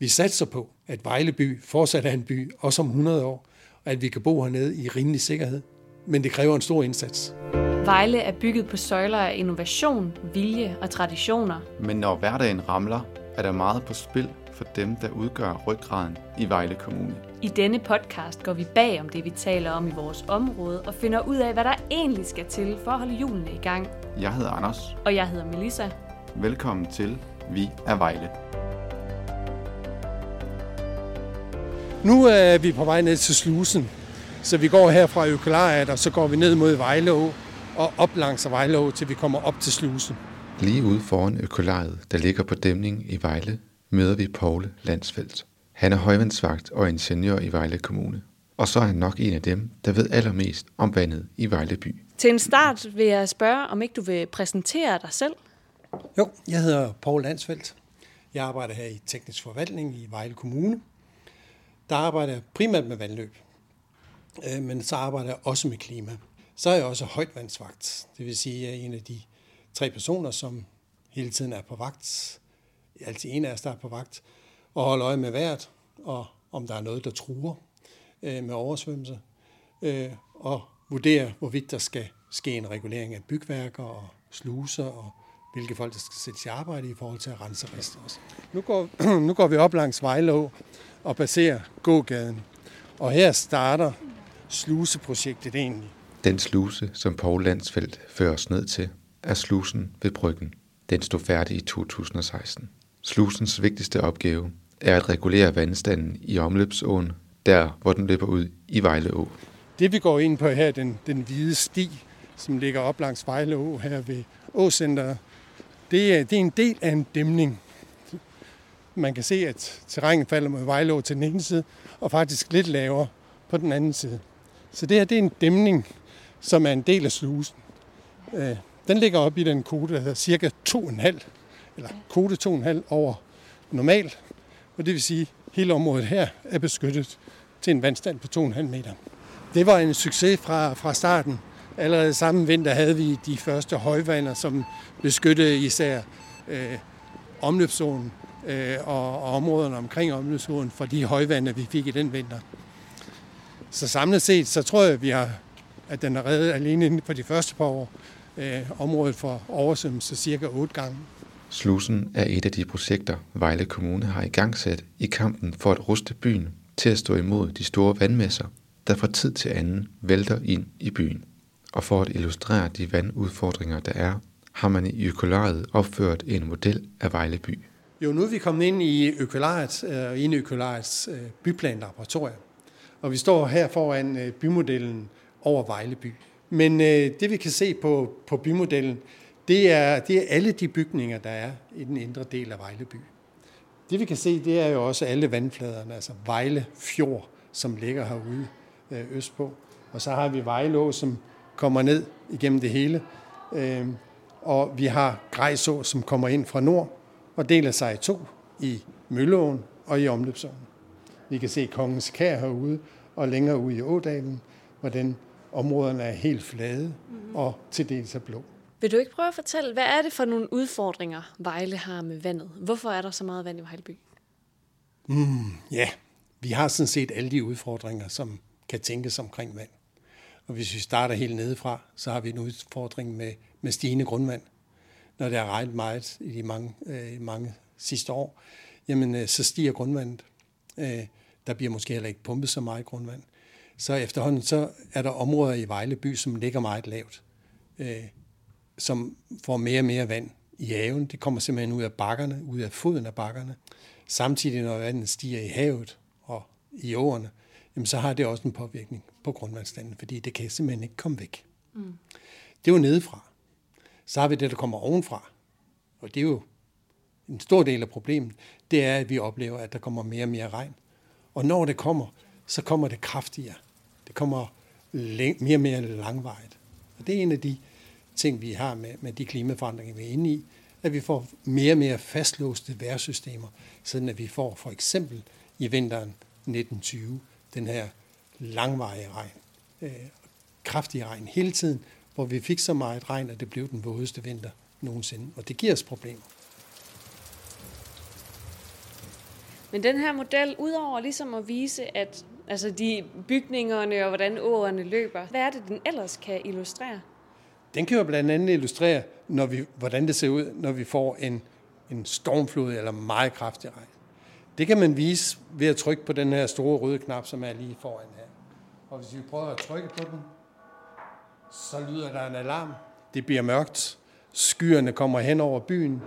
Vi satser på, at Vejleby fortsat er en by, også om 100 år, og at vi kan bo hernede i rimelig sikkerhed. Men det kræver en stor indsats. Vejle er bygget på søjler af innovation, vilje og traditioner. Men når hverdagen ramler, er der meget på spil for dem, der udgør ryggraden i Vejle Kommune. I denne podcast går vi bag om det, vi taler om i vores område, og finder ud af, hvad der egentlig skal til for at holde hjulene i gang. Jeg hedder Anders. Og jeg hedder Melissa. Velkommen til Vi er Vejle. Nu er vi på vej ned til slusen, så vi går her fra Økolariet, og så går vi ned mod Vejleå og op langs Vejleå, til vi kommer op til slusen. Lige ude foran Økolariet, der ligger på dæmning i Vejle, møder vi Poule Landsfeldt. Han er højvandsvagt og ingeniør i Vejle Kommune. Og så er han nok en af dem, der ved allermest om vandet i Vejle by. Til en start vil jeg spørge, om ikke du vil præsentere dig selv? Jo, jeg hedder Poul Landsfeldt. Jeg arbejder her i teknisk forvaltning i Vejle Kommune. Der arbejder jeg primært med vandløb, øh, men så arbejder jeg også med klima. Så er jeg også højtvandsvagt, det vil sige, at jeg er en af de tre personer, som hele tiden er på vagt. Altid en af os, der er på vagt, og holder øje med vejret, og om der er noget, der truer øh, med oversvømmelse, øh, og vurdere, hvorvidt der skal ske en regulering af bygværker og sluser, og hvilke folk, der skal sættes i arbejde i forhold til at rense rester os. Nu går, nu går vi op langs Vejlå og passerer gågaden, og her starter sluseprojektet egentlig. Den sluse, som Paul Landsfeldt fører os ned til, er slusen ved Bryggen. Den stod færdig i 2016. Slusens vigtigste opgave er at regulere vandstanden i omløbsåen, der hvor den løber ud i Vejleå. Det vi går ind på her, den, den hvide sti, som ligger op langs Vejleå her ved Åcenteret, det er, det er en del af en dæmning. Man kan se, at terrænet falder mod Vejlå til den ene side, og faktisk lidt lavere på den anden side. Så det her det er en dæmning, som er en del af slusen. Øh, den ligger op i den kode, der hedder cirka 2,5, eller kode 2,5 over normal. Og det vil sige, at hele området her er beskyttet til en vandstand på 2,5 meter. Det var en succes fra, fra starten. Allerede samme vinter havde vi de første højvander, som beskyttede især øh, omløbszonen øh, og, og områderne omkring omløbszonen for de højvande, vi fik i den vinter. Så samlet set, så tror jeg, at vi har, at den er reddet alene inden for de første par år øh, området for oversvømmelse cirka 8 gange. Slusen er et af de projekter, Vejle Kommune har i gang sat i kampen for at ruste byen til at stå imod de store vandmasser, der fra tid til anden vælter ind i byen. Og for at illustrere de vandudfordringer, der er, har man i økolariet opført en model af Vejleby. Jo, nu er vi kommet ind i økolariet, øh, ind i økolariets øh, byplanlaboratorium. Og vi står her foran øh, bymodellen over Vejle by. Men øh, det vi kan se på, på bymodellen, det er, det er alle de bygninger, der er i den indre del af Vejle by. Det vi kan se, det er jo også alle vandfladerne, altså Vejle Fjord, som ligger herude øh, østpå. Og så har vi Vejlå, som kommer ned igennem det hele. Øh, og vi har Grejså, som kommer ind fra nord og deler sig i to i Mølleåen og i omløbsåen. Vi kan se Kongens Kær herude og længere ude i Ådalen, hvordan områderne er helt flade mm-hmm. og til dels er blå. Vil du ikke prøve at fortælle, hvad er det for nogle udfordringer, Vejle har med vandet? Hvorfor er der så meget vand i Vejleby? Mm, ja, vi har sådan set alle de udfordringer, som kan tænkes omkring vand. Og hvis vi starter helt nedefra, så har vi en udfordring med, med stigende grundvand. Når det har regnet meget i de mange, øh, mange sidste år, jamen øh, så stiger grundvandet. Øh, der bliver måske heller ikke pumpet så meget grundvand. Så efterhånden så er der områder i Vejle by, som ligger meget lavt, øh, som får mere og mere vand i haven. Det kommer simpelthen ud af bakkerne, ud af foden af bakkerne. Samtidig når vandet stiger i havet og i åerne, jamen så har det også en påvirkning på grundvandsstanden, fordi det kan simpelthen ikke komme væk. Mm. Det er jo nedefra. Så har vi det, der kommer ovenfra. Og det er jo en stor del af problemet. Det er, at vi oplever, at der kommer mere og mere regn. Og når det kommer, så kommer det kraftigere. Det kommer mere og mere langvejt. Og det er en af de ting, vi har med, med de klimaforandringer, vi er inde i, at vi får mere og mere fastlåste vejrsystemer, sådan at vi får for eksempel i vinteren 1920 den her langvarige regn, øh, kraftige regn hele tiden, hvor vi fik så meget regn, at det blev den vådeste vinter nogensinde. Og det giver os problemer. Men den her model, udover ligesom at vise, at altså de bygningerne og hvordan åerne løber, hvad er det, den ellers kan illustrere? Den kan jo blandt andet illustrere, når vi, hvordan det ser ud, når vi får en, en stormflod eller meget kraftig regn. Det kan man vise ved at trykke på den her store røde knap, som er lige foran her. Og hvis vi prøver at trykke på den, så lyder der en alarm. Det bliver mørkt. Skyerne kommer hen over byen.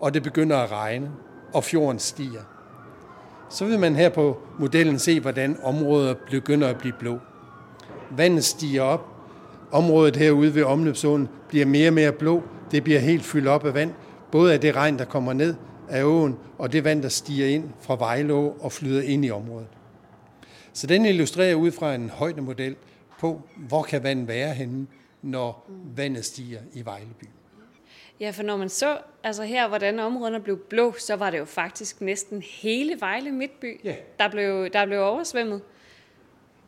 Og det begynder at regne, og fjorden stiger. Så vil man her på modellen se, hvordan området begynder at blive blå. Vandet stiger op. Området herude ved omløbsåen bliver mere og mere blå. Det bliver helt fyldt op af vand. Både af det regn, der kommer ned af åen, og det vand, der stiger ind fra Vejlå og flyder ind i området. Så den illustrerer ud fra en højdemodel på, hvor kan vand være henne, når vandet stiger i Vejleby. Ja, for når man så altså her, hvordan områderne blev blå, så var det jo faktisk næsten hele Vejle Midtby, Ja. der, blev, der blev oversvømmet.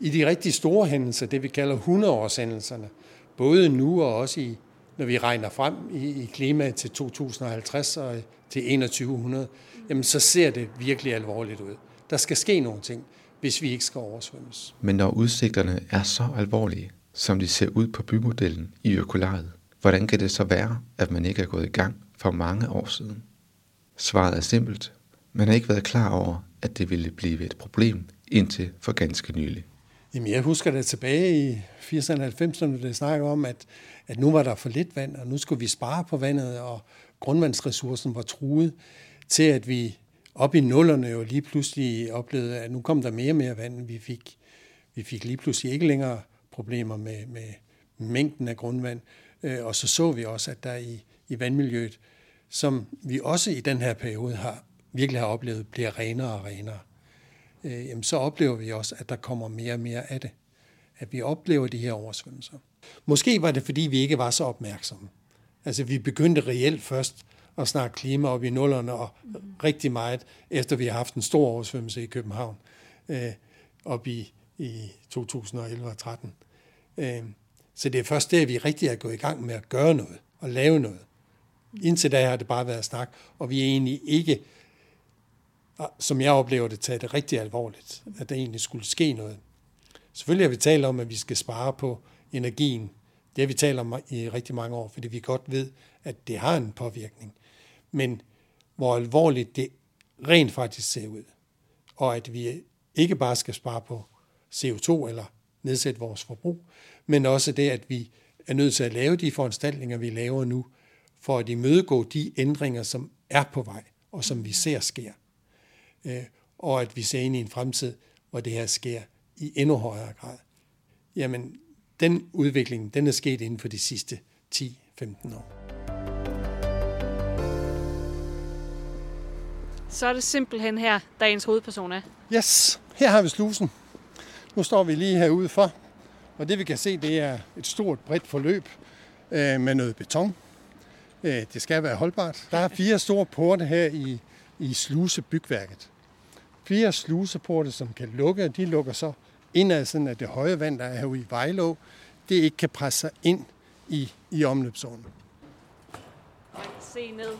I de rigtig store hændelser, det vi kalder 100-årshændelserne, både nu og også i, når vi regner frem i, i klimaet til 2050 og til 2100, jamen så ser det virkelig alvorligt ud. Der skal ske nogle ting, hvis vi ikke skal oversvømmes. Men når udsigterne er så alvorlige, som de ser ud på bymodellen i økolaget, hvordan kan det så være, at man ikke er gået i gang for mange år siden? Svaret er simpelt. Man har ikke været klar over, at det ville blive et problem indtil for ganske nylig. Jamen, jeg husker det tilbage i 80'erne og 90'erne, det snakker om, at, at nu var der for lidt vand, og nu skulle vi spare på vandet, og grundvandsressourcen var truet til, at vi op i nullerne jo lige pludselig oplevede, at nu kom der mere og mere vand, vi fik. Vi fik lige pludselig ikke længere problemer med, med mængden af grundvand, øh, og så så vi også, at der i, i vandmiljøet, som vi også i den her periode har virkelig har oplevet, bliver renere og renere øh, jamen, så oplever vi også, at der kommer mere og mere af det. At vi oplever de her oversvømmelser. Måske var det, fordi vi ikke var så opmærksomme. Altså, vi begyndte reelt først at snakke klima op i nullerne, og rigtig meget, efter vi har haft en stor oversvømmelse i København, øh, op i, i 2011 og 13. Øh, så det er først der, vi rigtig er gået i gang med at gøre noget og lave noget. Indtil da har det bare været snak, og vi er egentlig ikke ah, som jeg oplever det, taget det rigtig alvorligt, at der egentlig skulle ske noget. Selvfølgelig har vi talt om, at vi skal spare på energien. Det har vi talt om i rigtig mange år, fordi vi godt ved, at det har en påvirkning. Men hvor alvorligt det rent faktisk ser ud, og at vi ikke bare skal spare på CO2 eller nedsætte vores forbrug, men også det, at vi er nødt til at lave de foranstaltninger, vi laver nu, for at imødegå de ændringer, som er på vej, og som vi ser sker øh, og at vi ser ind i en fremtid, hvor det her sker i endnu højere grad. Jamen, den udvikling, den er sket inden for de sidste 10-15 år. Så er det simpelthen her, der ens hovedperson er. Yes, her har vi slusen. Nu står vi lige herude for, og det vi kan se, det er et stort, bredt forløb øh, med noget beton. Øh, det skal være holdbart. Der er fire store porte her i, i slusebygværket. Fire sluseporte, som kan lukke, og de lukker så indad, sådan at det høje vand, der er herude i Vejlå, det ikke kan presse sig ind i, i omløbsåen. Man kan se ned.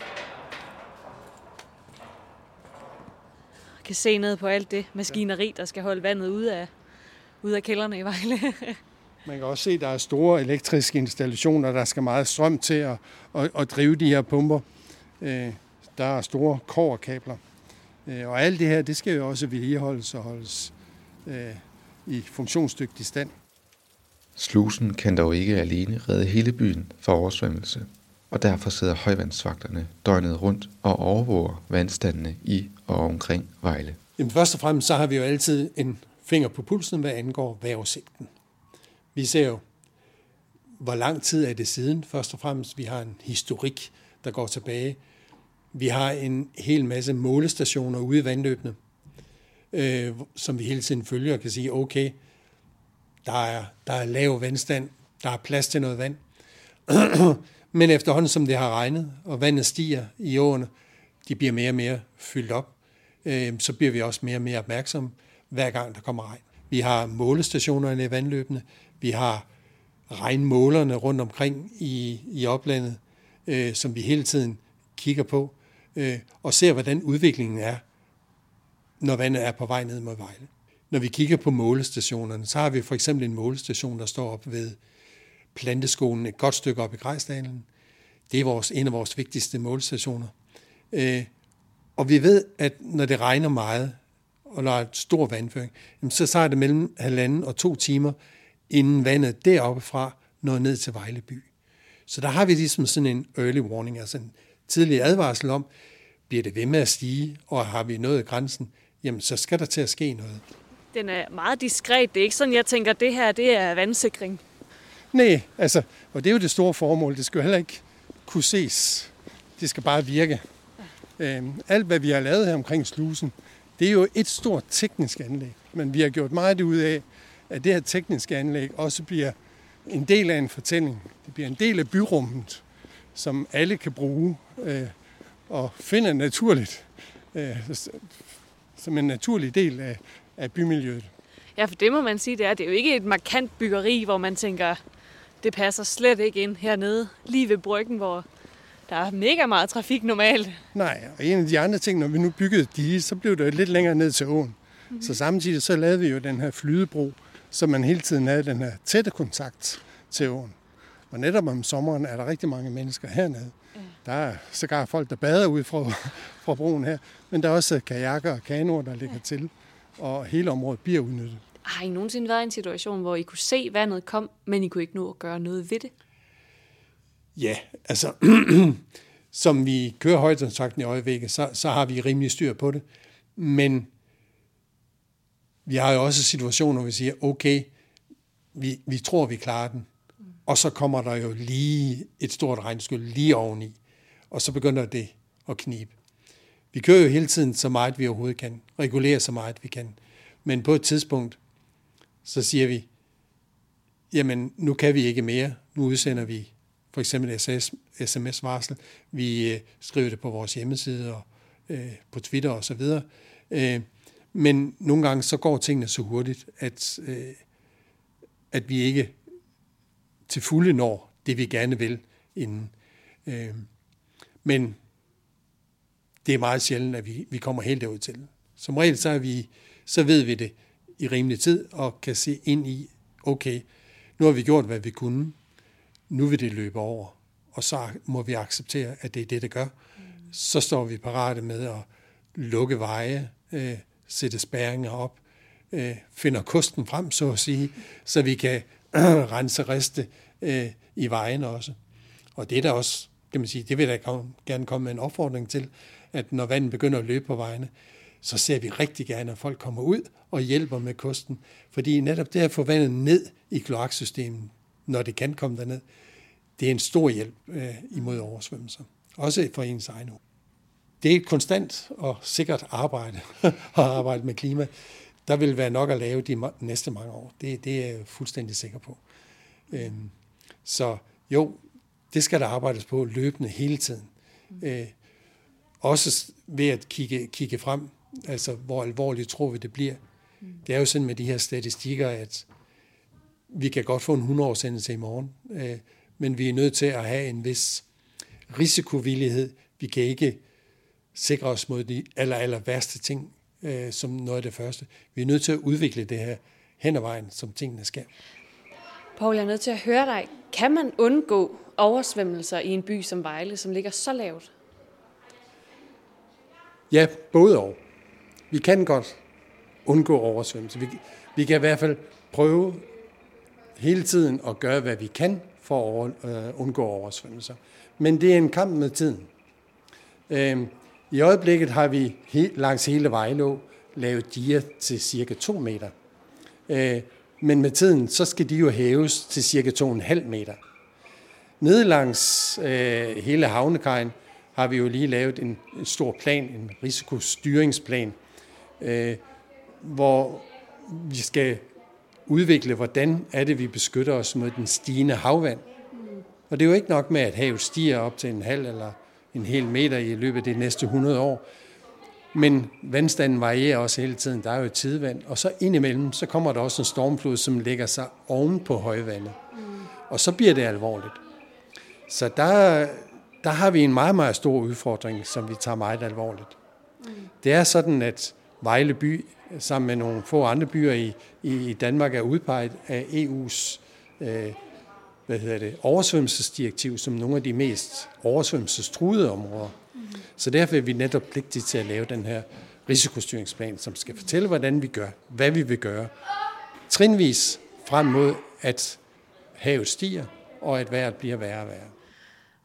Man kan se ned på alt det maskineri, der skal holde vandet ude af, ude af kælderne i Vejle. Man kan også se, at der er store elektriske installationer, der skal meget strøm til at, at, at drive de her pumper. Øh, der er store koverkabler. Øh, og alt det her, det skal jo også vedligeholdes og holdes øh, i funktionsdygtig stand. Slusen kan dog ikke alene redde hele byen for oversvømmelse, og derfor sidder højvandsvagterne døgnet rundt og overvåger vandstandene i og omkring Vejle. Jamen først og fremmest så har vi jo altid en finger på pulsen, hvad angår vejrudsigten. Vi ser jo, hvor lang tid er det siden. Først og fremmest, vi har en historik, der går tilbage. Vi har en hel masse målestationer ude i vandløbene, øh, som vi hele tiden følger og kan sige, okay, der er, der er lav vandstand, der er plads til noget vand. Men efterhånden som det har regnet, og vandet stiger i åerne, de bliver mere og mere fyldt op, øh, så bliver vi også mere og mere opmærksomme, hver gang der kommer regn. Vi har målestationerne i vandløbene, vi har regnmålerne rundt omkring i, i oplandet, øh, som vi hele tiden kigger på. øh, og ser, hvordan udviklingen er, når vandet er på vej ned mod Vejle. Når vi kigger på målestationerne, så har vi for eksempel en målestation, der står op ved planteskolen et godt stykke op i Grejsdalen. Det er vores, en af vores vigtigste målstationer. Øh, og vi ved, at når det regner meget, og der er et stor vandføring, så tager det mellem halvanden og to timer, inden vandet deroppe fra når ned til Vejle by. Så der har vi ligesom sådan en early warning, altså en tidlig advarsel om, bliver det ved med at stige, og har vi nået grænsen, jamen så skal der til at ske noget. Den er meget diskret. Det er ikke sådan, jeg tænker, at det her det er vandsikring. Nej, altså, og det er jo det store formål. Det skal jo heller ikke kunne ses. Det skal bare virke. Øhm, alt, hvad vi har lavet her omkring slusen, det er jo et stort teknisk anlæg. Men vi har gjort meget ud af, at det her tekniske anlæg også bliver en del af en fortælling. Det bliver en del af byrummet, som alle kan bruge øh, og finde naturligt, øh, som en naturlig del af, af bymiljøet. Ja, for det må man sige, det er. Det er jo ikke et markant byggeri, hvor man tænker, det passer slet ikke ind hernede, lige ved bryggen, hvor der er mega meget trafik normalt. Nej, og en af de andre ting, når vi nu byggede de, så blev det lidt længere ned til åen. Mm-hmm. Så samtidig så lavede vi jo den her flydebro, så man hele tiden havde den her tætte kontakt til åen. Og netop om sommeren er der rigtig mange mennesker hernede. Ja. Der er sågar folk, der bader ud fra, fra broen her, men der er også kajakker og kanoer, der ligger ja. til, og hele området bliver udnyttet. Har I nogensinde været i en situation, hvor I kunne se, vandet kom, men I kunne ikke nå at gøre noget ved det? Ja, altså, som vi kører højtonstakten i øjeblikket, så, så har vi rimelig styr på det. Men vi har jo også situationer, hvor vi siger, okay, vi, vi tror, vi klarer den. Og så kommer der jo lige et stort regnskyld lige oveni. Og så begynder det at knibe. Vi kører jo hele tiden så meget, vi overhovedet kan. Regulerer så meget, vi kan. Men på et tidspunkt, så siger vi, jamen nu kan vi ikke mere. Nu udsender vi for eksempel sms-varsel. Vi øh, skriver det på vores hjemmeside og øh, på Twitter og så videre. Øh, men nogle gange så går tingene så hurtigt, at, øh, at vi ikke til fulde når det, vi gerne vil inden. Øh, men det er meget sjældent, at vi, vi kommer helt derud til. Som regel så, er vi, så ved vi det i rimelig tid og kan se ind i, okay, nu har vi gjort, hvad vi kunne. Nu vil det løbe over, og så må vi acceptere, at det er det, det gør. Så står vi parate med at lukke veje, øh, sætte spærringer op, øh, finder kosten frem, så at sige, så vi kan rense riste øh, i vejen også. Og det er der også, kan man sige, det vil jeg gerne komme med en opfordring til, at når vandet begynder at løbe på vejene, så ser vi rigtig gerne, at folk kommer ud og hjælper med kosten. Fordi netop det at få vandet ned i kloaksystemet, når det kan komme derned, det er en stor hjælp øh, imod oversvømmelser. Også for ens egen Det er et konstant og sikkert arbejde at arbejde med klima. Der vil være nok at lave de næste mange år. Det, det er jeg fuldstændig sikker på. Øhm, så jo, det skal der arbejdes på løbende hele tiden. Øh, også ved at kigge, kigge frem, altså hvor alvorligt tror vi det bliver. Det er jo sådan med de her statistikker, at vi kan godt få en 100 i morgen, øh, men vi er nødt til at have en vis risikovillighed. Vi kan ikke sikre os mod de aller, aller værste ting øh, som noget af det første. Vi er nødt til at udvikle det her hen ad vejen, som tingene skal. Poul, jeg er nødt til at høre dig. Kan man undgå oversvømmelser i en by som Vejle, som ligger så lavt? Ja, både og. Vi kan godt undgå oversvømmelse. Vi, vi kan i hvert fald prøve hele tiden at gøre, hvad vi kan for at øh, undgå oversvømmelser. Men det er en kamp med tiden. Øh, I øjeblikket har vi he, langs hele Vejlå lavet diger til cirka 2 meter. Øh, men med tiden, så skal de jo hæves til cirka 2,5 meter. Nede langs øh, hele havnekajen har vi jo lige lavet en, en stor plan, en risikostyringsplan, øh, hvor vi skal udvikle, hvordan er det, vi beskytter os mod den stigende havvand. Og det er jo ikke nok med, at havet stiger op til en halv eller en hel meter i løbet af de næste 100 år. Men vandstanden varierer også hele tiden. Der er jo et tidevand. Og så indimellem, så kommer der også en stormflod, som lægger sig oven på højvandet. Og så bliver det alvorligt. Så der, der har vi en meget, meget stor udfordring, som vi tager meget alvorligt. Det er sådan, at Vejle by, sammen med nogle få andre byer i, i Danmark, er udpeget af EU's øh, hvad hedder det, oversvømmelsesdirektiv som nogle af de mest oversvømmelsestruede områder. Mm. Så derfor er vi netop pligtige til at lave den her risikostyringsplan, som skal fortælle, hvordan vi gør, hvad vi vil gøre, trinvis frem mod, at havet stiger, og at vejret bliver værre og værre.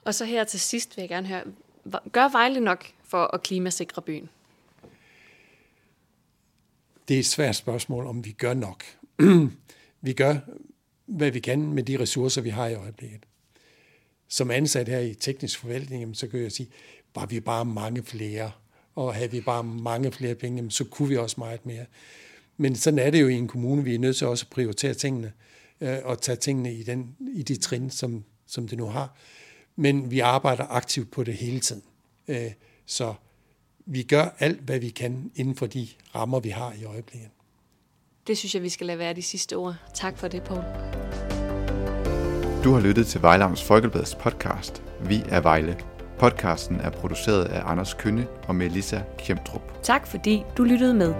Og så her til sidst vil jeg gerne høre, gør Vejle nok for at klimasikre byen? Det er et svært spørgsmål, om vi gør nok. vi gør, hvad vi kan med de ressourcer, vi har i øjeblikket. Som ansat her i teknisk forvaltning, så kan jeg sige, var vi bare mange flere, og havde vi bare mange flere penge, så kunne vi også meget mere. Men sådan er det jo i en kommune. Vi er nødt til også at prioritere tingene øh, og tage tingene i, den, i de trin, som, som det nu har. Men vi arbejder aktivt på det hele tiden. Øh, så vi gør alt, hvad vi kan inden for de rammer, vi har i øjeblikket. Det synes jeg, vi skal lade være de sidste ord. Tak for det, Poul. Du har lyttet til Vejlavns Folkebladets podcast. Vi er Vejle. Podcasten er produceret af Anders Kønne og Melissa Kjemtrup. Tak fordi du lyttede med.